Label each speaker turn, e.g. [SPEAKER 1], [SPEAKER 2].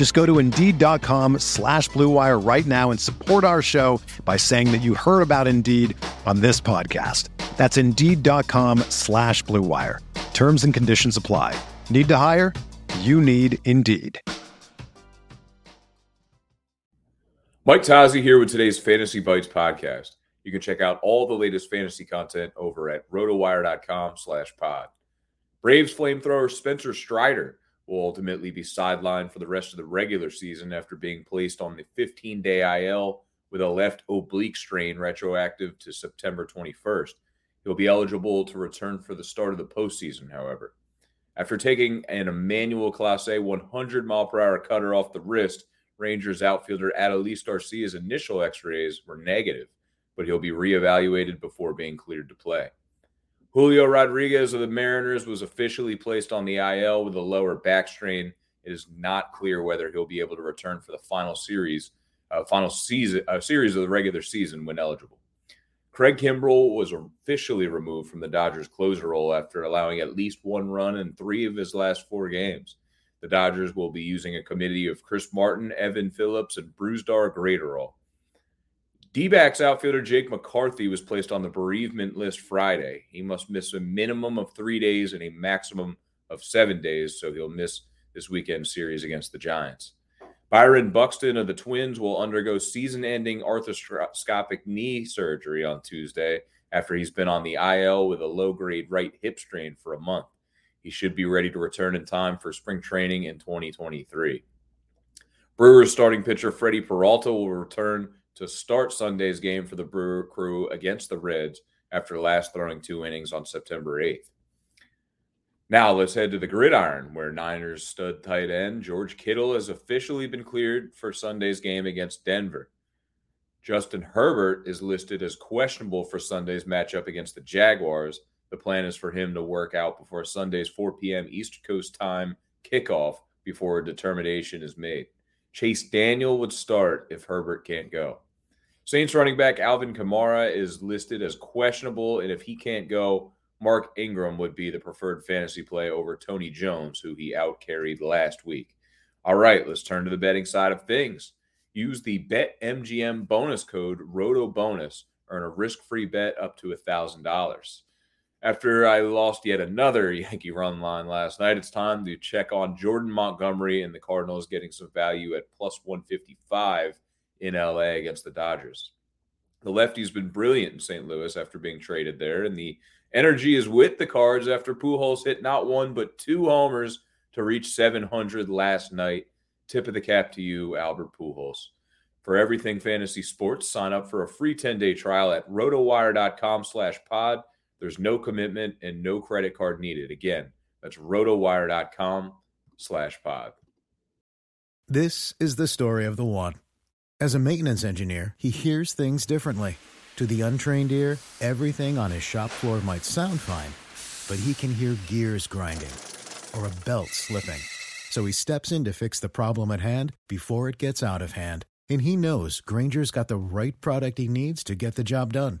[SPEAKER 1] Just go to Indeed.com slash BlueWire right now and support our show by saying that you heard about Indeed on this podcast. That's Indeed.com slash BlueWire. Terms and conditions apply. Need to hire? You need Indeed.
[SPEAKER 2] Mike Tozzi here with today's Fantasy Bites podcast. You can check out all the latest fantasy content over at rotowire.com slash pod. Braves flamethrower Spencer Strider will ultimately be sidelined for the rest of the regular season after being placed on the 15 day IL with a left oblique strain retroactive to September 21st. He'll be eligible to return for the start of the postseason, however. After taking an Emmanuel Clase A 100 mile per hour cutter off the wrist, Rangers outfielder Adolis Garcia's initial x rays were negative, but he'll be reevaluated before being cleared to play. Julio Rodriguez of the Mariners was officially placed on the IL with a lower back strain. It is not clear whether he'll be able to return for the final series, uh, final season, uh, series of the regular season when eligible. Craig Kimbrel was officially removed from the Dodgers closer role after allowing at least one run in three of his last four games. The Dodgers will be using a committee of Chris Martin, Evan Phillips, and Brusdar Graterol. D backs outfielder Jake McCarthy was placed on the bereavement list Friday. He must miss a minimum of three days and a maximum of seven days, so he'll miss this weekend series against the Giants. Byron Buxton of the Twins will undergo season ending arthroscopic knee surgery on Tuesday after he's been on the IL with a low grade right hip strain for a month. He should be ready to return in time for spring training in 2023. Brewers starting pitcher Freddy Peralta will return to start Sunday's game for the Brewer crew against the Reds after last throwing two innings on September 8th. Now let's head to the gridiron, where Niners stud tight end George Kittle has officially been cleared for Sunday's game against Denver. Justin Herbert is listed as questionable for Sunday's matchup against the Jaguars. The plan is for him to work out before Sunday's 4 p.m. East Coast time kickoff before a determination is made. Chase Daniel would start if Herbert can't go. Saints running back Alvin Kamara is listed as questionable, and if he can't go, Mark Ingram would be the preferred fantasy play over Tony Jones, who he outcarried last week. All right, let's turn to the betting side of things. Use the BetMGM bonus code ROTOBONUS. Earn a risk-free bet up to $1,000. After I lost yet another Yankee run line last night, it's time to check on Jordan Montgomery and the Cardinals getting some value at plus 155 in LA against the Dodgers. The lefty's been brilliant in St. Louis after being traded there, and the energy is with the Cards after Pujols hit not one but two homers to reach 700 last night. Tip of the cap to you, Albert Pujols. For everything fantasy sports, sign up for a free 10-day trial at rotowire.com slash pod. There's no commitment and no credit card needed. Again, that's rotowire.com slash pod.
[SPEAKER 3] This is the story of the one. As a maintenance engineer, he hears things differently. To the untrained ear, everything on his shop floor might sound fine, but he can hear gears grinding or a belt slipping. So he steps in to fix the problem at hand before it gets out of hand. And he knows Grainger's got the right product he needs to get the job done,